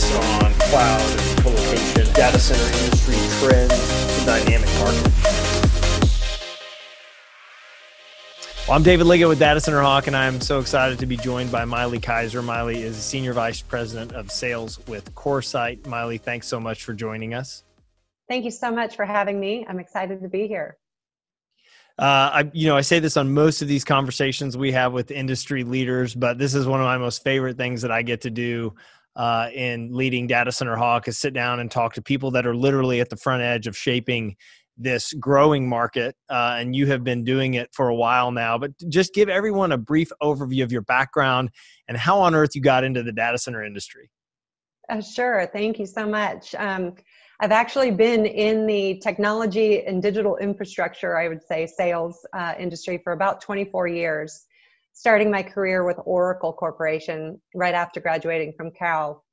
focus on cloud and co-location, data center industry trends, and dynamic market. Well, I'm David Liggitt with Data Center Hawk, and I'm so excited to be joined by Maile Kaiser. Maile is Senior Vice President of Sales with CoreSite. Maile, thanks so much for joining us. Thank you so much for having me. I'm excited to be here. Uh, I, you know, I say this on most of these conversations we have with industry leaders, but this is one of my most favorite things that I get to do uh, in leading Data Center Hawk is sit down and talk to people that are literally at the front edge of shaping this growing market. Uh, and you have been doing it for a while now, but just give everyone a brief overview of your background and how on earth you got into the data center industry. Uh, sure. Thank you so much. Um, I've actually been in the technology and digital infrastructure, I would say, sales uh, industry for about 24 years, starting my career with Oracle Corporation right after graduating from Cal.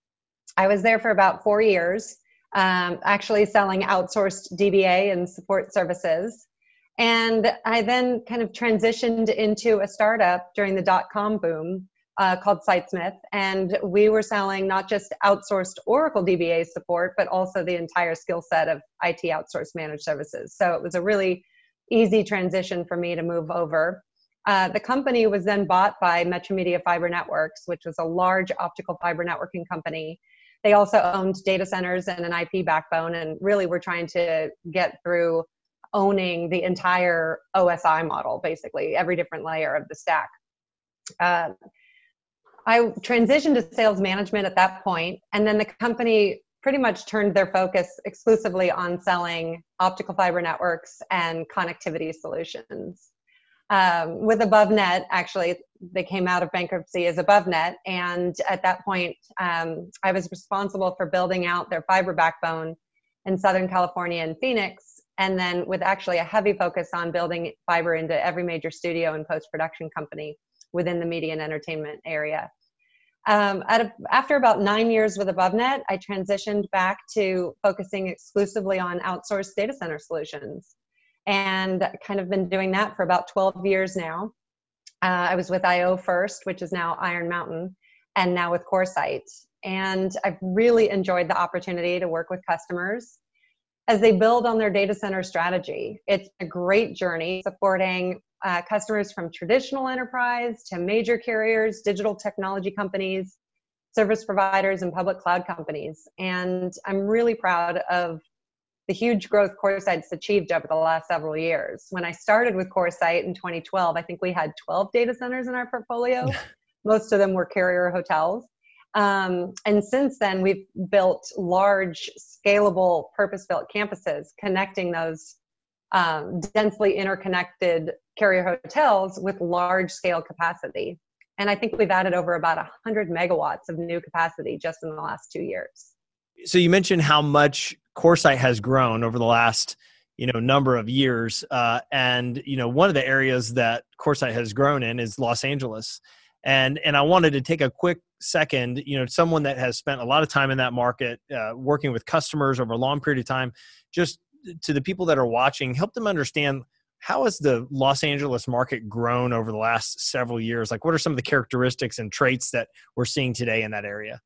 I was there for about four years, um, actually selling outsourced DBA and support services. And I then kind of transitioned into a startup during the dot com boom uh, called Sitesmith, and we were selling not just outsourced Oracle DBA support, but also the entire skill set of IT outsourced managed services. So it was a really easy transition for me to move over. Uh, the company was then bought by Metromedia Fiber Networks, which was a large optical fiber networking company. They also owned data centers and an IP backbone, and really were trying to get through owning the entire OSI model, basically every different layer of the stack. Uh, I transitioned to sales management at that point, and then the company pretty much turned their focus exclusively on selling optical fiber networks and connectivity solutions. Um, with AboveNet, actually, they came out of bankruptcy as Above Net, and at that point, um, I was responsible for building out their fiber backbone in Southern California and Phoenix, and then with actually a heavy focus on building fiber into every major studio and post production company within the media and entertainment area. Um, a, after about nine years with AboveNet, I transitioned back to focusing exclusively on outsourced data center solutions and kind of been doing that for about 12 years now. Uh, I was with IO first, which is now Iron Mountain, and now with CoreSite. And I've really enjoyed the opportunity to work with customers as they build on their data center strategy. It's a great journey supporting uh, customers from traditional enterprise to major carriers, digital technology companies, service providers, and public cloud companies. And I'm really proud of the huge growth CoreSite's achieved over the last several years. When I started with CoreSite in 2012, I think we had 12 data centers in our portfolio. Most of them were carrier hotels. Um, and since then, we've built large, scalable, purpose built campuses connecting those um, densely interconnected carrier hotels with large scale capacity. And I think we've added over about 100 megawatts of new capacity just in the last two years. So you mentioned how much CoreSite has grown over the last you know number of years uh, and you know one of the areas that CoreSite has grown in is los angeles and and i wanted to take a quick second you know someone that has spent a lot of time in that market uh, working with customers over a long period of time just to the people that are watching help them understand how has the Los Angeles market grown over the last several years? Like, what are some of the characteristics and traits that we're seeing today in that area?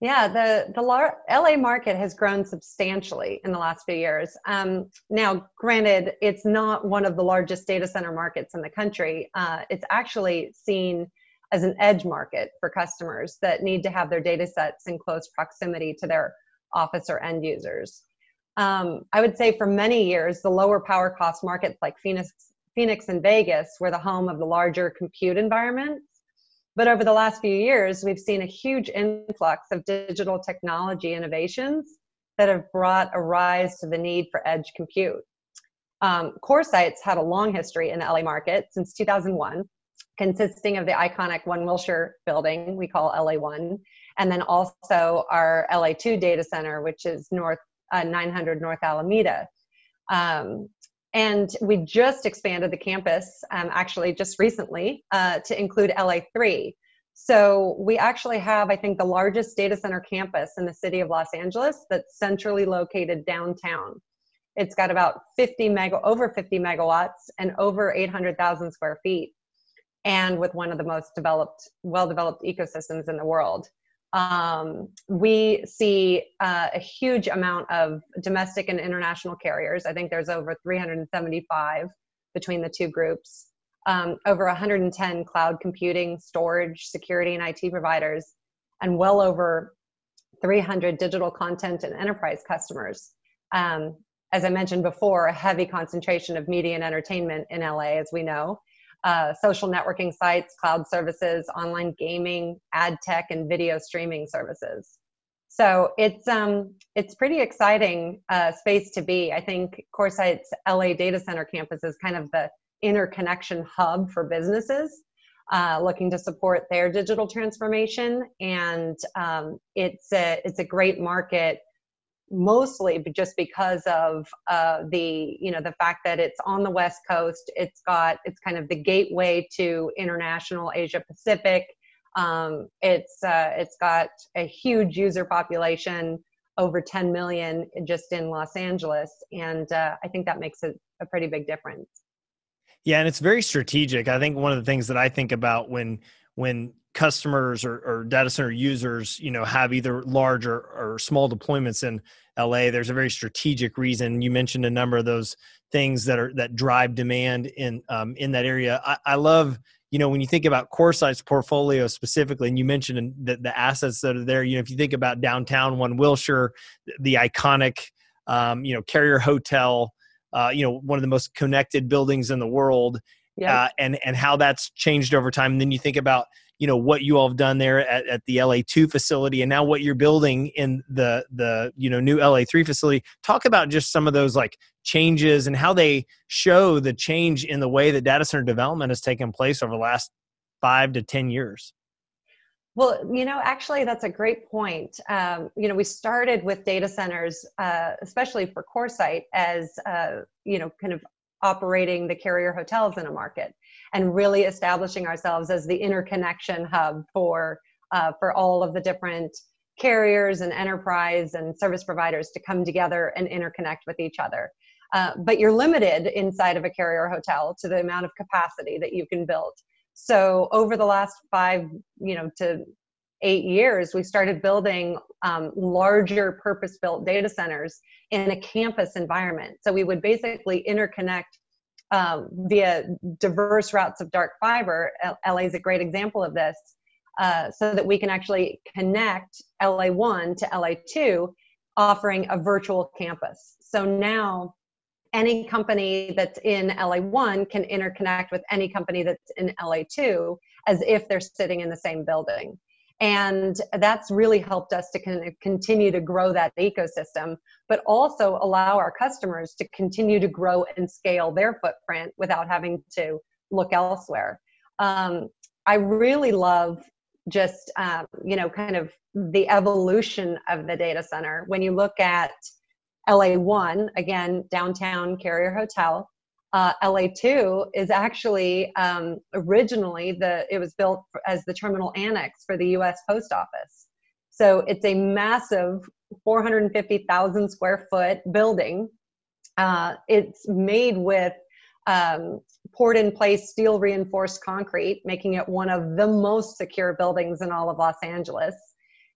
Yeah, the the LA market has grown substantially in the last few years. Um, now, granted, it's not one of the largest data center markets in the country. Uh, it's actually seen as an edge market for customers that need to have their data sets in close proximity to their office or end users um, I would say for many years, the lower power cost markets like Phoenix, Phoenix and Vegas were the home of the larger compute environments. But over the last few years, we've seen a huge influx of digital technology innovations that have brought a rise to the need for edge compute. Um, CoreSite's had a long history in the LA market since 2001, consisting of the iconic One Wilshire building we call LA1, and then also our LA2 data center, which is north uh, 900 North Alameda. Um, and we just expanded the campus, um, actually just recently, uh, to include LA3. So we actually have, I think, the largest data center campus in the city of Los Angeles that's centrally located downtown. It's got about 50 mega, over 50 megawatts and over 800,000 square feet, and with one of the most developed, well-developed ecosystems in the world. Um, we see uh, a huge amount of domestic and international carriers. I think there's over 375 between the two groups. Um, over 110 cloud computing, storage, security, and IT providers, and well over 300 digital content and enterprise customers. Um, as I mentioned before, a heavy concentration of media and entertainment in LA, as we know uh, social networking sites, cloud services, online gaming, ad tech, and video streaming services. So it's um, it's pretty exciting uh, space to be. I think CoreSite's LA data center campus is kind of the interconnection hub for businesses uh, looking to support their digital transformation, and um, it's a it's a great market mostly just because of uh, the you know the fact that it's on the west coast it's got it's kind of the gateway to international asia pacific. Um, it's uh, it's got a huge user population over 10 million just in los angeles and uh, i think that makes it a pretty big difference. Yeah and it's very strategic. I think one of the things that i think about when when customers or, or, data center users you know have either large or, or, small deployments in la there's a very strategic reason you mentioned a number of those things that are that drive demand in um, in that area I, I, love you know when you think about CoreSite's portfolio specifically and you mentioned the, the assets that are there you know if you think about downtown one wilshire the iconic um, you know carrier hotel uh, you know one of the most connected buildings in the world yeah. Uh, and and how that's changed over time. And then you think about you know what you all have done there at, at the LA2 facility and now what you're building in the the you know new LA3 facility. Talk about just some of those like changes and how they show the change in the way that data center development has taken place over the last 5 to 10 years. Well, you know, actually, that's a great point. Um, you know, we started with data centers, uh, especially for CoreSite, as uh, you know, kind of operating the carrier hotels in a market and really establishing ourselves as the interconnection hub for uh, for all of the different carriers and enterprise and service providers to come together and interconnect with each other. Uh, but you're limited inside of a carrier hotel to the amount of capacity that you can build. So over the last five, you know, to eight years, we started building um, larger purpose-built data centers in a campus environment. So we would basically interconnect um, via diverse routes of dark fiber. LA is a great example of this. Uh, so that we can actually connect LA1 to LA2, offering a virtual campus. So now any company that's in LA1 can interconnect with any company that's in LA2 as if they're sitting in the same building. And that's really helped us to kind of continue to grow that ecosystem, but also allow our customers to continue to grow and scale their footprint without having to look elsewhere. Um, I really love just, um, you know, kind of the evolution of the data center. When you look at LA1, again, downtown Carrier Hotel, uh, LA2 is actually um, originally the it was built as the terminal annex for the U.S. Post Office. So it's a massive 450,000 square foot building. Uh, it's made with um, poured in place steel reinforced concrete, making it one of the most secure buildings in all of Los Angeles.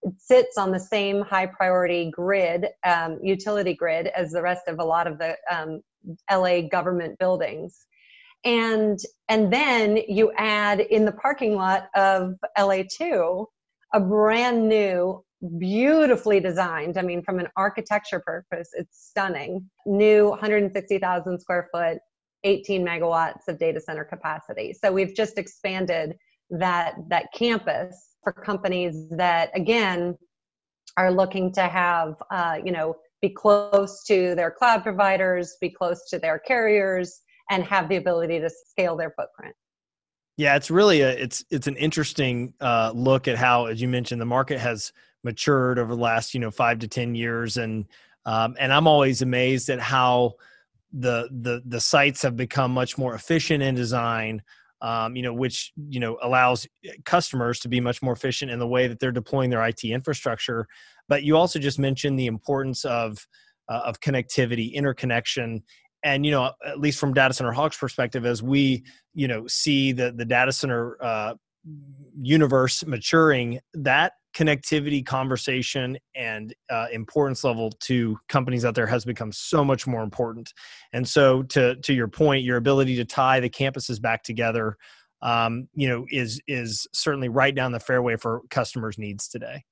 It sits on the same high priority grid, um, utility grid, as the rest of a lot of the um, LA government buildings. And and then you add in the parking lot of LA2 a brand new beautifully designed. I mean, from an architecture purpose, it's stunning. New 160,000 square foot, 18 megawatts of data center capacity. So we've just expanded that that campus for companies that again are looking to have uh, you know be close to their cloud providers, be close to their carriers, and have the ability to scale their footprint. Yeah, it's really a it's it's an interesting uh, look at how, as you mentioned, the market has matured over the last you know five to ten years, and um, and I'm always amazed at how the the the sites have become much more efficient in design. Um, you know, which you know allows customers to be much more efficient in the way that they're deploying their IT infrastructure. But you also just mentioned the importance of uh, of connectivity, interconnection, and you know, at least from Data Center Hawk's perspective, as we you know see the the data center uh, universe maturing, that connectivity conversation and uh, importance level to companies out there has become so much more important. And so, to to your point, your ability to tie the campuses back together, um, you know, is is certainly right down the fairway for customers' needs today.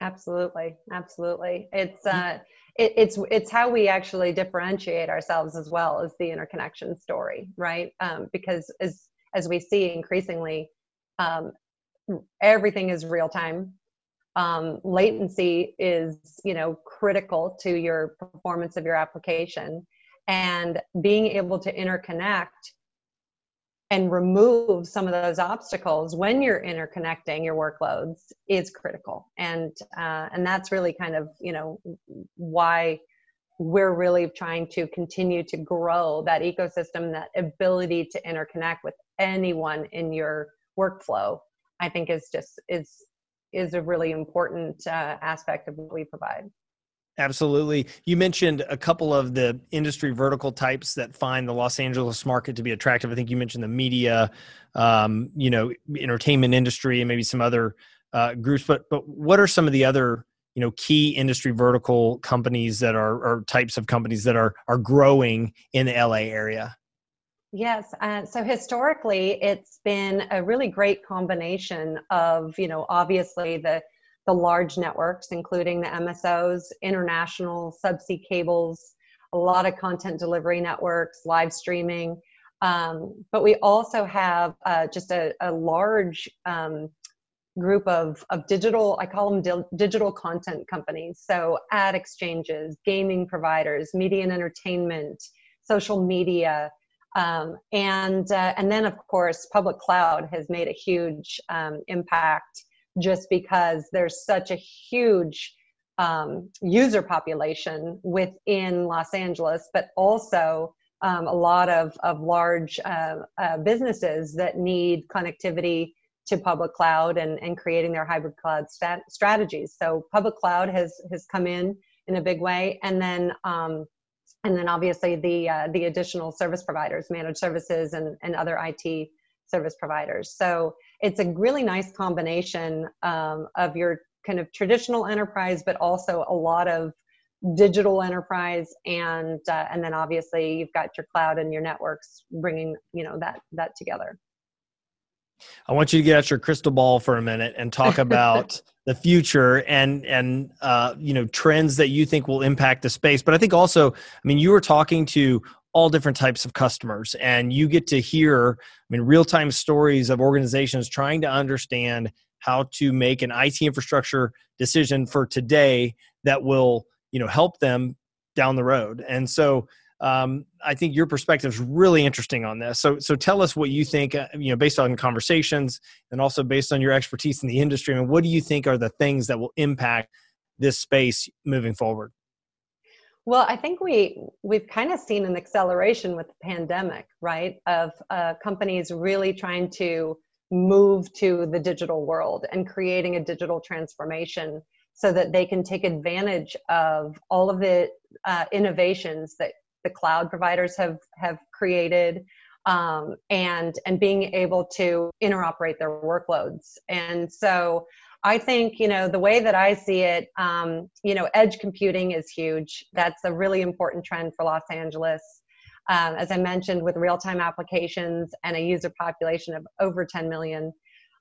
Absolutely, absolutely. It's uh, it, it's it's how we actually differentiate ourselves as well as the interconnection story, right? Um, because as as we see increasingly, um, everything is real time um, latency is you know critical to your performance of your application. And being able to interconnect and remove some of those obstacles when you're interconnecting your workloads is critical. And uh, and that's really kind of you know why we're really trying to continue to grow that ecosystem that ability to interconnect with anyone in your workflow i think is just is is a really important uh, aspect of what we provide. Absolutely. You mentioned a couple of the industry vertical types that find the Los Angeles market to be attractive. I think you mentioned the media, um, you know, entertainment industry, and maybe some other uh, groups. But but what are some of the other you know key industry vertical companies that are or types of companies that are are growing in the LA area? Yes. Uh, so historically, it's been a really great combination of, you know, obviously the the large networks, including the MSOs, international subsea cables, a lot of content delivery networks, live streaming. Um, but we also have uh, just a, a large um, group of, of digital, I call them di- digital content companies. So ad exchanges, gaming providers, media and entertainment, social media, um, and uh, and then of course public cloud has made a huge um, impact just because there's such a huge um, user population within Los Angeles, but also um, a lot of of large uh, uh, businesses that need connectivity to public cloud and, and creating their hybrid cloud stat- strategies. So public cloud has has come in in a big way, and then um, and then obviously the uh, the additional service providers, managed services, and and other IT service providers. So it's a really nice combination um, of your kind of traditional enterprise, but also a lot of digital enterprise, and uh, and then obviously you've got your cloud and your networks bringing you know that that together. I want you to get out your crystal ball for a minute and talk about the future and and uh, you know trends that you think will impact the space. But I think also, I mean, you were talking to all different types of customers, and you get to hear, I mean, real time stories of organizations trying to understand how to make an IT infrastructure decision for today that will you know help them down the road. And so um, I think your perspective is really interesting on this. So, so tell us what you think, uh, you know, based on conversations and also based on your expertise in the industry. I and mean, what do you think are the things that will impact this space moving forward? Well, I think we we've kind of seen an acceleration with the pandemic, right? Of uh, companies really trying to move to the digital world and creating a digital transformation so that they can take advantage of all of the uh, innovations that the cloud providers have have created um, and and being able to interoperate their workloads. And so i think you know the way that i see it um, you know edge computing is huge. That's a really important trend for los angeles. Um, as i mentioned with real-time applications and a user population of over 10 million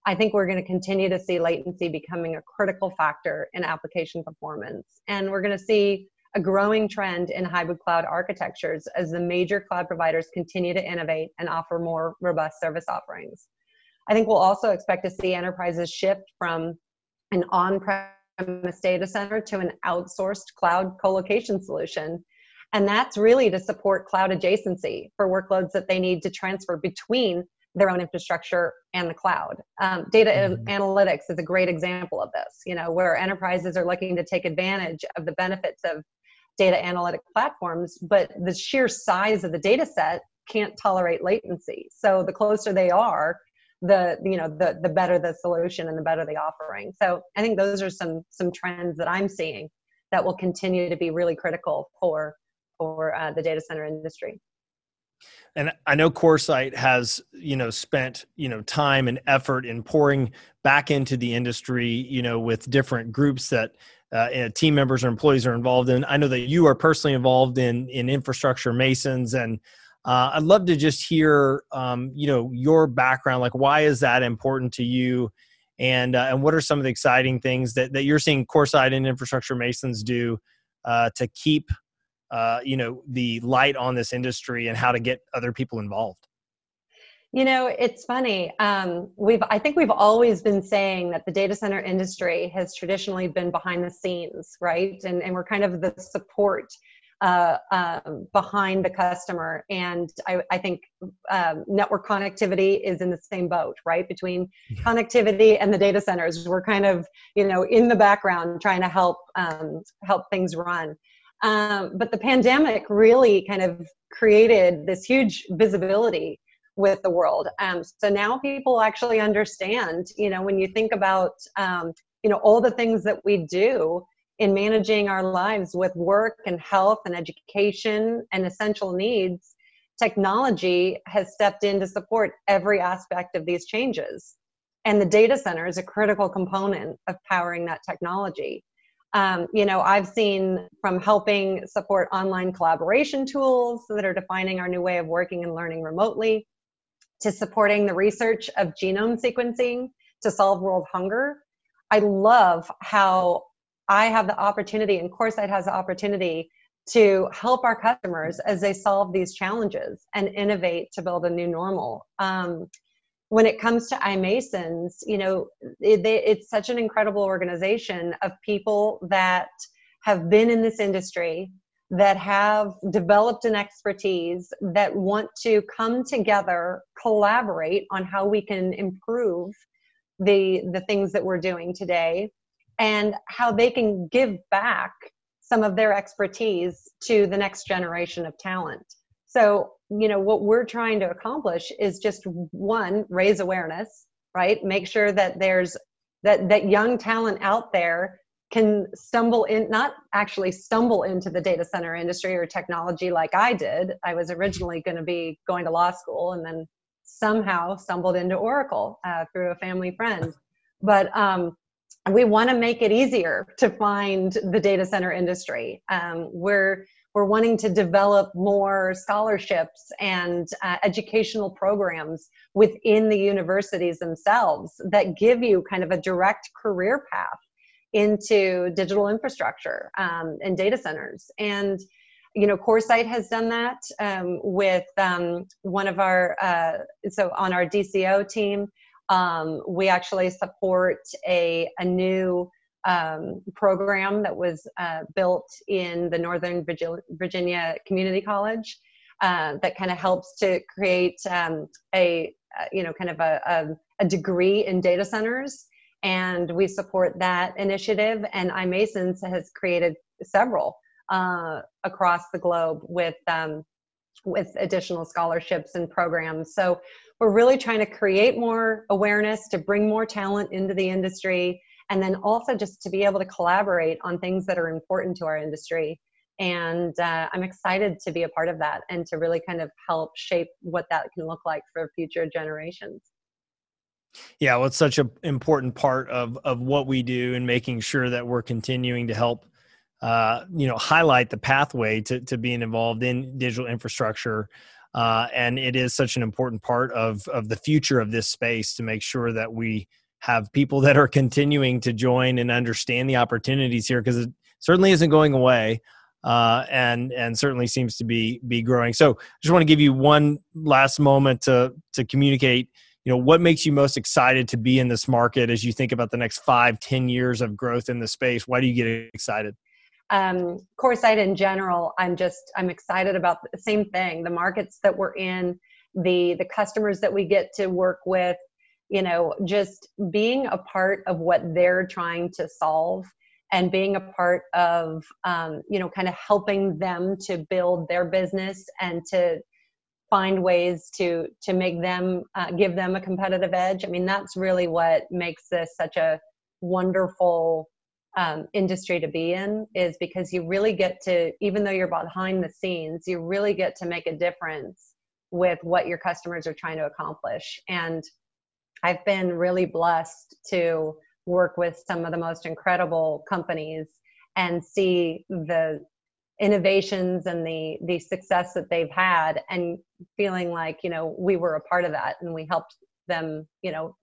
I think we're going to continue to see latency becoming a critical factor in application performance. And we're going to see a growing trend in hybrid cloud architectures as the major cloud providers continue to innovate and offer more robust service offerings. I think we'll also expect to see enterprises shift from an on premise data center to an outsourced cloud colocation solution. And that's really to support cloud adjacency for workloads that they need to transfer between their own infrastructure and the cloud. Um, data mm-hmm. analytics is a great example of this, you know, where enterprises are looking to take advantage of the benefits of data analytic platforms, but the sheer size of the data set can't tolerate latency. So the closer they are, the you know the the better the solution and the better the offering. So I think those are some some trends that I'm seeing that will continue to be really critical for for uh, the data center industry. and i know CoreSite has you know spent you know time and effort in pouring back into the industry you know with different groups that uh, team members or employees are involved in. I know that you are personally involved in in infrastructure masons and uh, i'd love to just hear um, you know your background. Like why is that important to you? And uh, and what are some of the exciting things that, that you're seeing CoreSite and infrastructure masons do uh, to keep uh, you know the light on this industry and how to get other people involved you know it's funny um, we've i think we've always been saying that the data center industry has traditionally been behind the scenes right and, and we're kind of the support uh, um, behind the customer. And I, I think um, network connectivity is in the same boat, right? Between connectivity and the data centers, we're kind of you know in the background trying to help um, help things run. Um, but the pandemic really kind of created this huge visibility with the world. Um, so now people actually understand, you know, when you think about, um, you know, all the things that we do, in managing our lives with work and health and education and essential needs, technology has stepped in to support every aspect of these changes. And the data center is a critical component of powering that technology. Um, you know, I've seen from helping support online collaboration tools that are defining our new way of working and learning remotely, to supporting the research of genome sequencing to solve world hunger. I love how I have the opportunity, and CoreSite has the opportunity to help our customers as they solve these challenges and innovate to build a new normal. Um, when it comes to iMasons, you know, it, they, it's such an incredible organization of people that have been in this industry, that have developed an expertise, that want to come together, collaborate on how we can improve the the things that we're doing today and how they can give back some of their expertise to the next generation of talent. So, you know, what we're trying to accomplish is just one, raise awareness, right? Make sure that there's that that young talent out there can stumble in not actually stumble into the data center industry or technology like I did. I was originally going to be going to law school and then somehow stumbled into Oracle uh, through a family friend. But um, we want to make it easier to find the data center industry. Um, we're we're wanting to develop more scholarships and uh, educational programs within the universities themselves that give you kind of a direct career path into digital infrastructure um, and data centers. And you know, CoreSite has done that um, with um, one of our uh, so on our DCO team um, we actually support a, a new um, program that was uh, built in the Northern Virginia Community College uh, that kind of helps to create um, a, you know, kind of a, a, a, degree in data centers. And we support that initiative. And iMasons has created several uh, across the globe with um, with additional scholarships and programs. So we're really trying to create more awareness to bring more talent into the industry and then also just to be able to collaborate on things that are important to our industry and uh, i'm excited to be a part of that and to really kind of help shape what that can look like for future generations yeah well it's such an important part of of what we do and making sure that we're continuing to help uh, you know highlight the pathway to, to being involved in digital infrastructure uh, and it is such an important part of of the future of this space to make sure that we have people that are continuing to join and understand the opportunities here because it certainly isn't going away uh, and and certainly seems to be be growing. So I just want to give you one last moment to to communicate. You know what makes you most excited to be in this market as you think about the next five, ten years of growth in the space. Why do you get excited? um, CoreSite in general, I'm just I'm excited about the same thing. The markets that we're in, the the customers that we get to work with, you know, just being a part of what they're trying to solve and being a part of um, you know kind of helping them to build their business and to find ways to to make them uh, give them a competitive edge i mean that's really what makes this such a wonderful um, industry to be in is because you really get to even though you're behind the scenes you really get to make a difference with what your customers are trying to accomplish. And I've been really blessed to work with some of the most incredible companies and see the innovations and the the success that they've had and feeling like you know we were a part of that and we helped them you know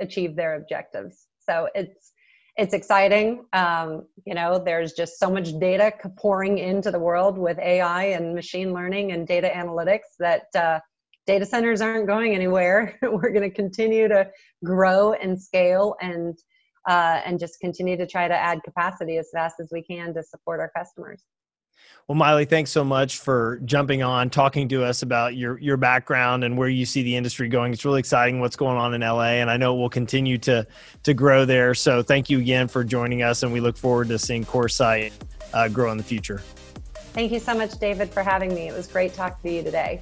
achieve their objectives. So it's it's exciting. Um, you know there's just so much data pouring into the world with ai and machine learning and data analytics that uh, data centers aren't going anywhere. We're going to continue to grow and scale and uh, and just continue to try to add capacity as fast as we can to support our customers well, Maile, thanks so much for jumping on, talking to us about your your background and where you see the industry going. It's really exciting what's going on in LA, and I know it will continue to to grow there. So, thank you again for joining us, and we look forward to seeing CoreSite uh, grow in the future. Thank you so much, David, for having me. It was great talking to you today.